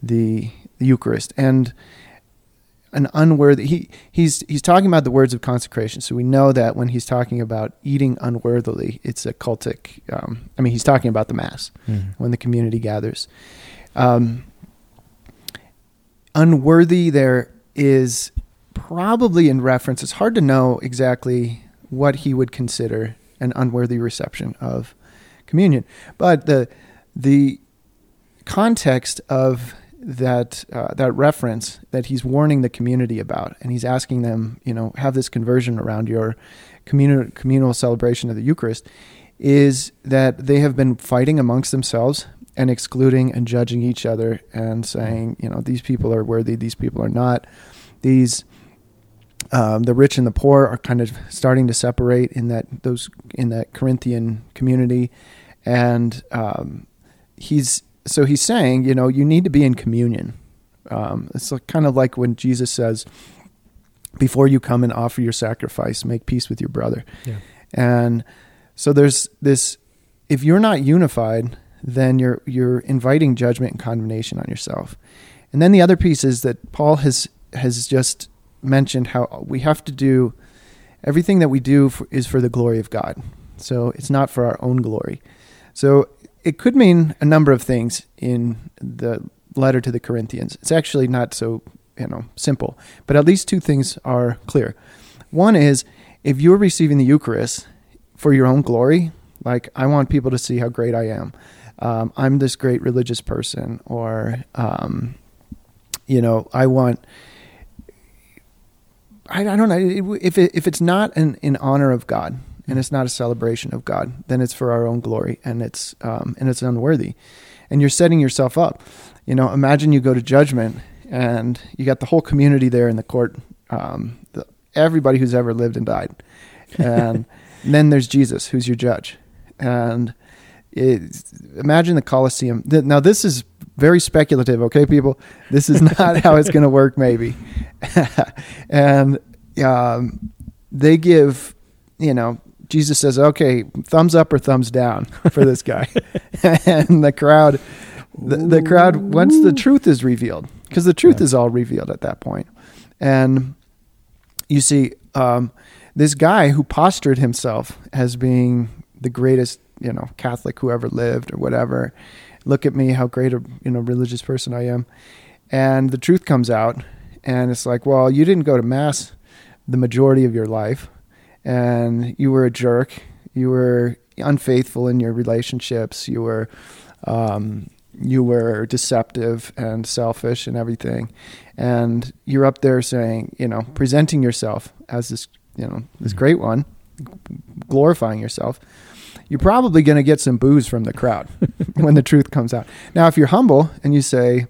the, the Eucharist and an unworthy he he's he's talking about the words of consecration so we know that when he's talking about eating unworthily it's a cultic um, I mean he's talking about the mass Mhm. when the community gathers. Um, unworthy there is probably in reference. It's hard to know exactly what he would consider an unworthy reception of communion, but the the context of that uh, that reference that he's warning the community about, and he's asking them, you know, have this conversion around your communal communal celebration of the Eucharist, is that they have been fighting amongst themselves and excluding and judging each other and saying, you know, these people are worthy, these people are not. These um, the rich and the poor are kind of starting to separate in that those in that Corinthian community, and um, he's so he's saying, you know, you need to be in communion. Um, it's like, kind of like when Jesus says, "Before you come and offer your sacrifice, make peace with your brother." Yeah. And so there's this: if you're not unified, then you're you're inviting judgment and condemnation on yourself. And then the other piece is that Paul has has just mentioned how we have to do everything that we do for, is for the glory of God. So it's not for our own glory. So it could mean a number of things in the letter to the Corinthians. It's actually not so, you know, simple, but at least two things are clear. One is if you're receiving the Eucharist for your own glory, like I want people to see how great I am. Um, I'm this great religious person, or um, you know, I want. I, I don't know if it, if it's not in, in honor of God and it's not a celebration of God, then it's for our own glory and it's um, and it's unworthy, and you're setting yourself up. You know, imagine you go to judgment and you got the whole community there in the court, um, the, everybody who's ever lived and died, and then there's Jesus who's your judge, and it, imagine the Colosseum. Now this is very speculative, okay, people. This is not how it's going to work, maybe. and um, they give, you know, Jesus says, "Okay, thumbs up or thumbs down for this guy," and the crowd, the, the crowd, once the truth is revealed, because the truth Yeah. is all revealed at that point, and you see um, this guy who postured himself as being the greatest, you know, Catholic who ever lived or whatever. Look at me, how great a you know religious person I am. And the truth comes out, and it's like, well, you didn't go to mass the majority of your life, and you were a jerk. You were unfaithful in your relationships. You were um, you were deceptive and selfish and everything. And you're up there saying, you know, presenting yourself as this, you know, this mm-hmm. great one, glorifying yourself. You're probably going to get some boos from the crowd when the truth comes out. Now, if you're humble and you say,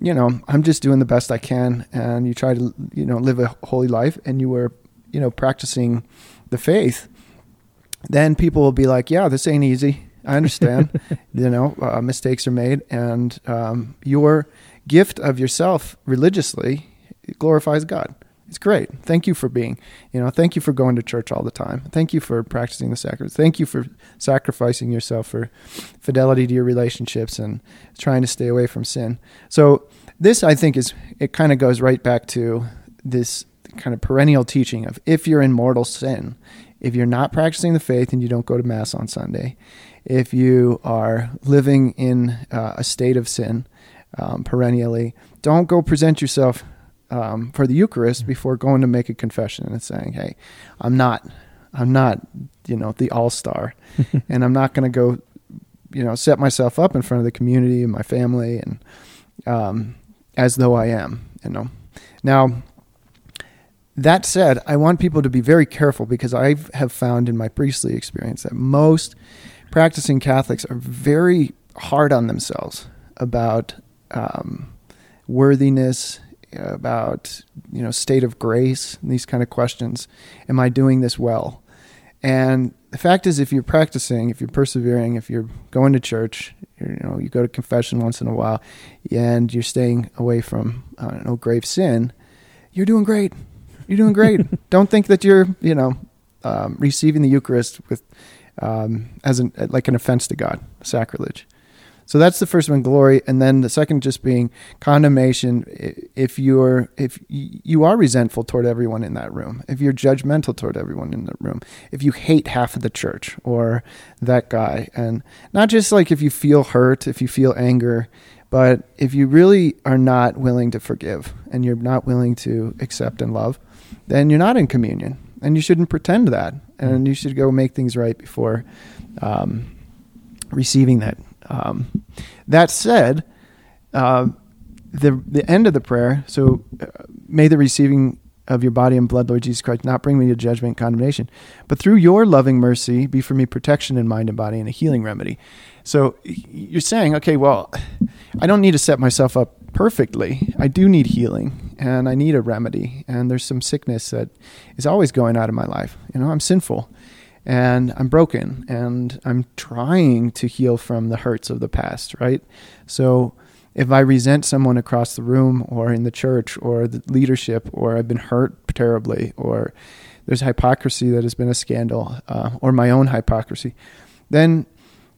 you know, I'm just doing the best I can, and you try to, you know, live a holy life, and you were, you know, practicing the faith, then people will be like, yeah, this ain't easy I understand. you know, uh, mistakes are made, and um, your gift of yourself religiously glorifies God. It's great. Thank you for being, you know, thank you for going to church all the time. Thank you for practicing the sacraments. Thank you for sacrificing yourself for fidelity to your relationships and trying to stay away from sin. So this, I think, is it kind of goes right back to this kind of perennial teaching of if you're in mortal sin, if you're not practicing the faith and you don't go to mass on Sunday, if you are living in uh, a state of sin um, perennially, don't go present yourself um, for the Eucharist mm-hmm. before going to make a confession and saying, "Hey, I'm not, I'm not, you know, the all star, and I'm not going to go, you know, set myself up in front of the community and my family and um, as though I am." You know, now. That said, I want people to be very careful because I have found in my priestly experience that most practicing Catholics are very hard on themselves about um, worthiness, about you know state of grace, these kind of questions. Am I doing this well? And the fact is, if you're practicing, if you're persevering, if you're going to church, you know, you go to confession once in a while, and you're staying away from I don't know grave sin, you're doing great. You're doing great. don't think that you're you know um, receiving the Eucharist with um, as an like an offense to God, sacrilege. So that's the first one, glory, and then the second just being condemnation. If you're if you are resentful toward everyone in that room, if you're judgmental toward everyone in the room, if you hate half of the church or that guy, and not just like if you feel hurt, if you feel anger, but if you really are not willing to forgive and you're not willing to accept and love, then you're not in communion and you shouldn't pretend that, and you should go make things right before um, receiving that. Um, that said, uh, the the end of the prayer. So, uh, may the receiving of your body and blood, Lord Jesus Christ, not bring me to judgment and condemnation, but through your loving mercy, be for me protection in mind and body and a healing remedy. So you're saying, okay, well, I don't need to set myself up perfectly. I do need healing and I need a remedy. And there's some sickness that is always going out of my life. You know, I'm sinful and I'm broken and I'm trying to heal from the hurts of the past, right? So if I resent someone across the room or in the church or the leadership or I've been hurt terribly or there's hypocrisy that has been a scandal uh, or my own hypocrisy, then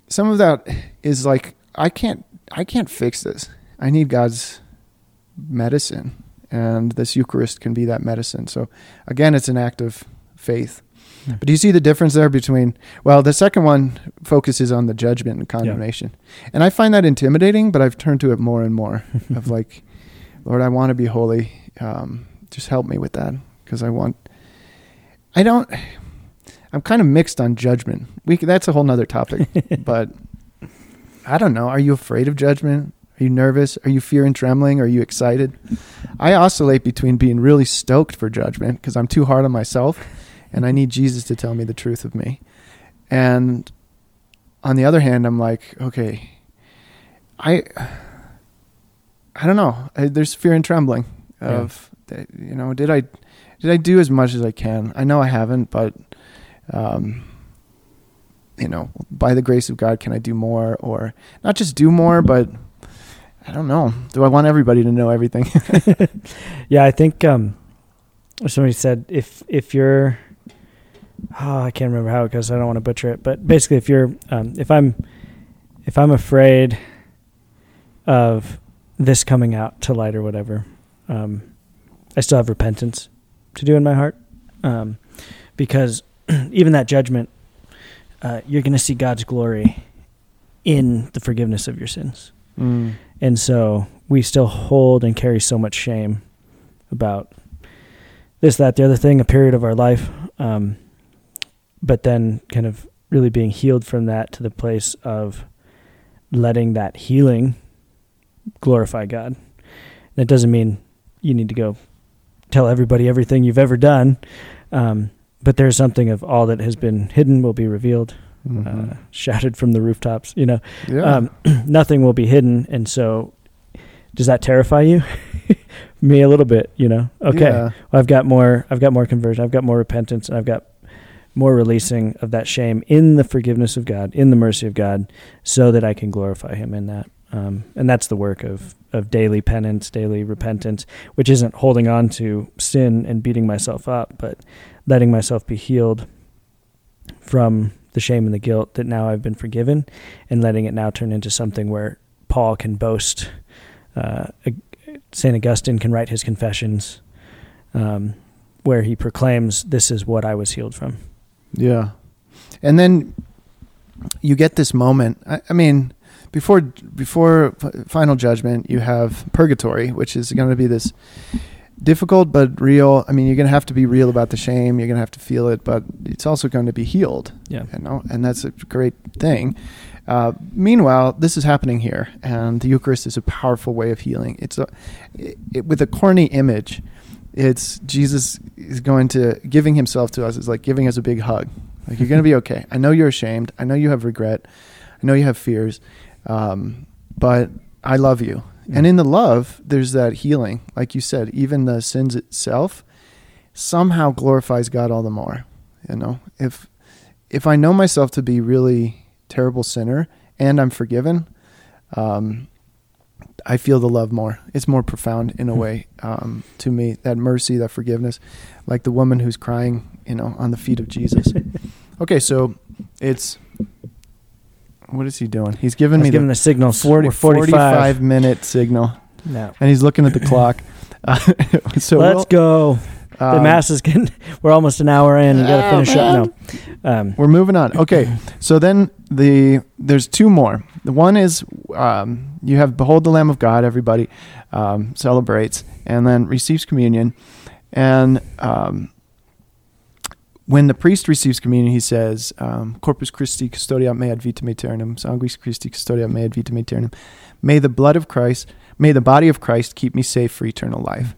some of that is like I can't I can't fix this. I need God's medicine, and this Eucharist can be that medicine. So, again, it's an act of faith. Yeah. But do you see the difference there between? Well, the second one focuses on the judgment and condemnation, yeah. and I find that intimidating. But I've turned to it more and more of like, Lord, I want to be holy. Um, just help me with that because I want. I don't. I'm kind of mixed on judgment. We that's a whole nother topic, but I don't know. Are you afraid of judgment? Are you nervous? Are you fear and trembling? Are you excited? I oscillate between being really stoked for judgment because I'm too hard on myself and I need Jesus to tell me the truth of me. And on the other hand, I'm like, okay, I I don't know. I, there's fear and trembling of yeah. you know, did I did I do as much as I can? I know I haven't, but um you know, by the grace of God, can I do more or not just do more, but I don't know. Do I want everybody to know everything? yeah, I think um, somebody said if if you're, oh, I can't remember how it goes. I don't want to butcher it, but basically, if you're, um, if I'm, if I'm afraid of this coming out to light or whatever, um, I still have repentance to do in my heart, um, because even that judgment uh, you're going to see God's glory in the forgiveness of your sins. Mm. And so we still hold and carry so much shame about this, that, the other thing, a period of our life. Um, but then kind of really being healed from that to the place of letting that healing glorify God. That doesn't mean you need to go tell everybody everything you've ever done. Um, but there's something of all that has been hidden will be revealed, Mhm. uh, shouted from the rooftops. You know, yeah. um, nothing will be hidden. And so, does that terrify you? Me a little bit. You know, okay, Yeah. well, I've got more. I've got more conversion. I've got more repentance, and I've got more releasing of that shame in the forgiveness of God, in the mercy of God, so that I can glorify Him in that. Um, and that's the work of of daily penance, daily repentance, which isn't holding on to sin and beating myself up, but letting myself be healed from the shame and the guilt that now I've been forgiven, and letting it now turn into something where Paul can boast. Uh, Saint Augustine can write his confessions, um, where he proclaims, "This is what I was healed from." Yeah. And then you get this moment. I, I mean, before before final judgment, you have purgatory, which is going to be this difficult but real. I mean, you're going to have to be real about the shame. You're going to have to feel it, but it's also going to be healed. Yeah. You know, and that's a great thing. Uh, meanwhile, this is happening here, and the Eucharist is a powerful way of healing. It's a it, it, with a corny image. It's Jesus is going to giving Himself to us is like giving us a big hug. Like you're going to be okay. I know you're ashamed. I know you have regret. I know you have fears, um, but I love you. And in the love, there's that healing. Like you said, even the sins itself somehow glorifies God all the more. You know, if if I know myself to be really terrible sinner and I'm forgiven, um, I feel the love more. It's more profound in a way um, to me. That mercy, that forgiveness, like the woman who's crying, you know, on the feet of Jesus. okay, so it's what is he doing? He's giving He's me given the the signal 40, 45. 45 minute signal, No. and he's looking at the clock. Uh, so Let's we'll- go. The um, mass is getting. We're almost an hour in. You got to Oh, finish up. No. Um, We're moving on. Okay, so then the there's two more. The one is um, you have behold the Lamb of God. Everybody um, celebrates and then receives communion, and um, when the priest receives communion, he says, um, "Corpus Christi custodiat me ad vitam aeternam, sanguis Christi custodiat me ad vitam aeternam." May the blood of Christ, may the body of Christ keep me safe for eternal life.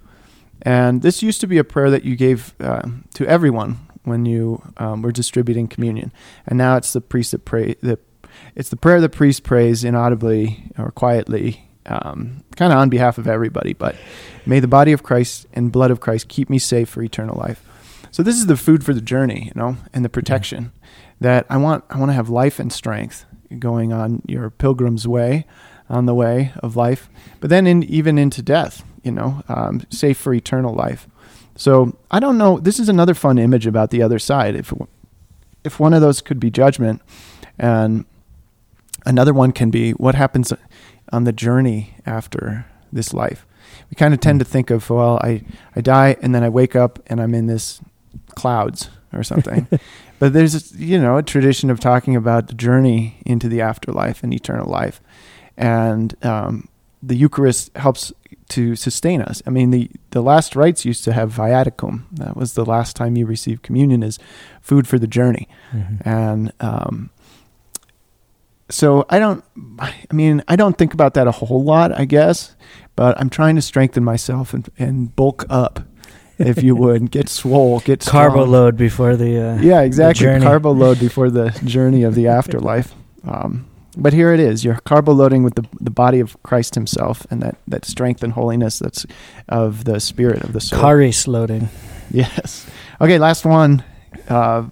And this used to be a prayer that you gave uh, to everyone when you um, were distributing communion, and now it's the priest that pray. It's the prayer the priest prays inaudibly or quietly, um, kind of on behalf of everybody. But may the body of Christ and blood of Christ keep me safe for eternal life. So this is the food for the journey, you know, and the protection that I want. I want to have life and strength going on your pilgrim's way, on the way of life, but then in, even into death, you know, um, safe for eternal life. So I don't know. This is another fun image about the other side. If if one of those could be judgment, and another one can be what happens on the journey after this life. We kind of tend to think of well, I I die and then I wake up and I'm in this clouds or something. but there's you know a tradition of talking about the journey into the afterlife and eternal life, and um, the Eucharist helps to sustain us. I mean, the the last rites used to have viaticum. That was the last time you received communion is food for the journey, mhm. and um, so I don't. I mean, I don't think about that a whole lot, I guess, but I'm trying to strengthen myself and, and bulk up, if you would, get swole, get Carbo strong. load before the. Uh, Yeah, exactly. journey. Carbo load before the journey of the afterlife. Um, but here it is. You're carbo loading with the the body of Christ Himself, and that that strength and holiness that's of the Spirit of the soul. Caris loading. Yes. Okay, last one. Uh,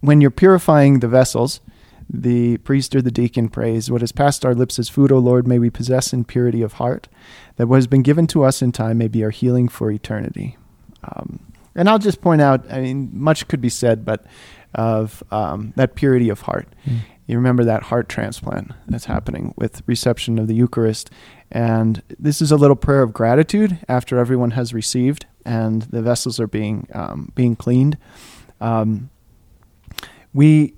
when you're purifying the vessels, the priest or the deacon prays, What has passed our lips as food, O Lord, may we possess in purity of heart, that what has been given to us in time may be our healing for eternity. Um, and I'll just point out, I mean, much could be said, but of um, that purity of heart. You remember that heart transplant that's happening with reception of the Eucharist. And this is a little prayer of gratitude after everyone has received and the vessels are being um, being cleaned. Um, we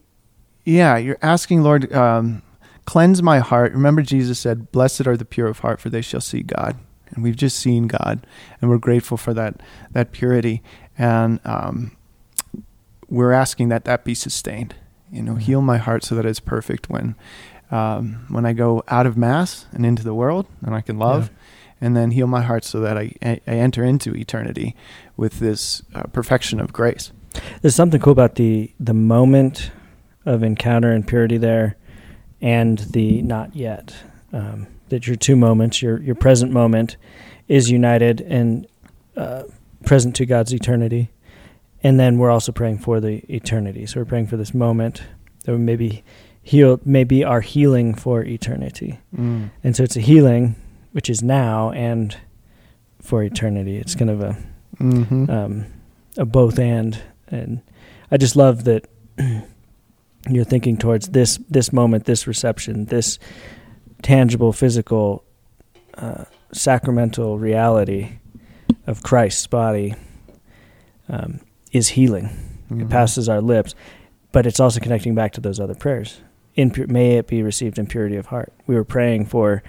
yeah, you're asking, Lord, um, cleanse my heart. Remember, Jesus said, "Blessed are the pure of heart, for they shall see God." And we've just seen God, and we're grateful for that that purity. And um, we're asking that that be sustained. You know, Mhm. heal my heart so that it's perfect when um, when I go out of mass and into the world, and I can love. And then heal my heart so that I, I I enter into eternity with this uh, perfection of grace. There's something cool about the the moment of encounter and purity there, and the not yet. Um, that your two moments, your your present moment, is united and uh, present to God's eternity, and then we're also praying for the eternity. So we're praying for this moment that we maybe heal, maybe our healing for eternity. Mm. And so it's a healing, which is now and for eternity. It's kind of a hmm um, a both and, and I just love that you're thinking towards this this moment, this reception, this tangible, physical, uh, sacramental reality of Christ's body um, is healing. Mm-hmm. It passes our lips, but it's also connecting back to those other prayers. In pu- may it be received in purity of heart. We were praying for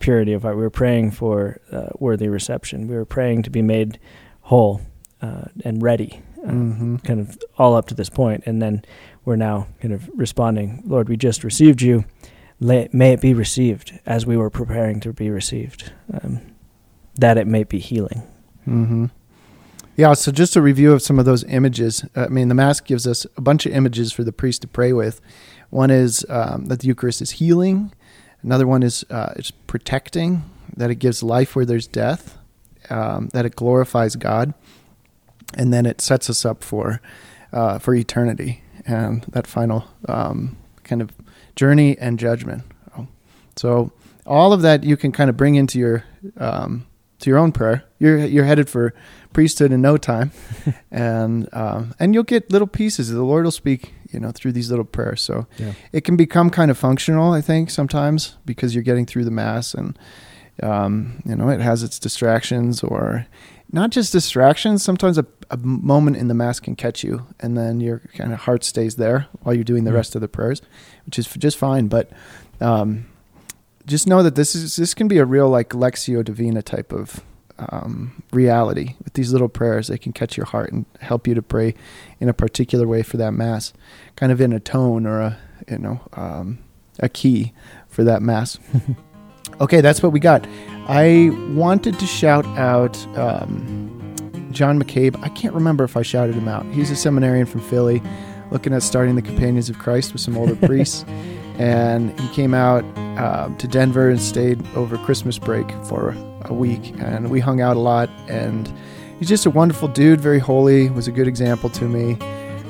purity of heart. We were praying for uh, worthy reception. We were praying to be made whole uh, and ready, uh, hmm kind of all up to this point, and then we're now kind of responding. Lord, we just received you. May it be received as we were preparing to be received. Um, that it may be healing. hmm Yeah. So just a review of some of those images. I mean, the Mass gives us a bunch of images for the priest to pray with. One is um, that the Eucharist is healing. Another one is uh, it's protecting. That it gives life where there's death. Um, that it glorifies God, and then it sets us up for uh, for eternity and that final um, kind of journey and judgment. So all of that you can kind of bring into your um, to your own prayer. You're you're headed for priesthood in no time, and um, and you'll get little pieces. The Lord will speak, you know, through these little prayers. So Yeah. it can become kind of functional, I think, sometimes because you're getting through the mass, and um, you know, it has its distractions or not just distractions. Sometimes a, a moment in the mass can catch you, and then your kind of heart stays there while you're doing the Mm. rest of the prayers, which is just fine. But um, just know that this is this can be a real like Lectio Divina type of um, reality with these little prayers. They can catch your heart and help you to pray in a particular way for that mass, kind of in a tone or a you know um, a key for that mass. okay, that's what we got. I wanted to shout out um, John McCabe. I can't remember if I shouted him out. He's a seminarian from Philly, looking at starting the Companions of Christ with some older priests and he came out uh, to Denver and stayed over Christmas break for a week, and we hung out a lot. And he's just a wonderful dude, very holy, was a good example to me,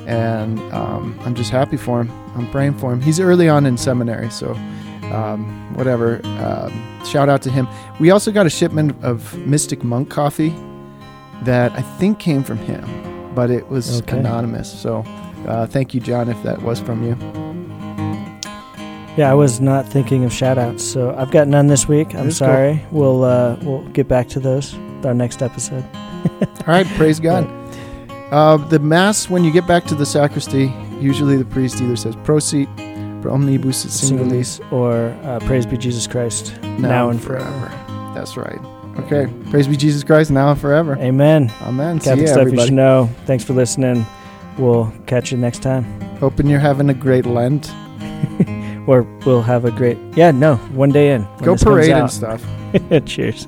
and um, I'm just happy for him. I'm praying for him. He's early on in seminary, so um, whatever. Um, shout out to him. We also got a shipment of Mystic Monk coffee that I think came from him, but it was Okay. anonymous. So uh, thank you, John, if that was from you. Yeah, I was not thinking of shout outs, so I've got none this week. I'm That's cool. sorry. We'll uh, we'll get back to those with our next episode. All right, praise God. Uh, the mass, when you get back to the sacristy, usually the priest either says "Prosit," "Pro omnibus et singulis," Singulis or uh, Praise be Jesus Christ, now, and forever. That's right. Okay, praise be Jesus Christ, now and forever. Amen. Amen. See Catholic you, stuff you everybody. should know. Thanks for listening. We'll catch you next time. Hoping you're having a great Lent. Or we'll have a great. Yeah, no, one day in. Go parade and stuff. Cheers.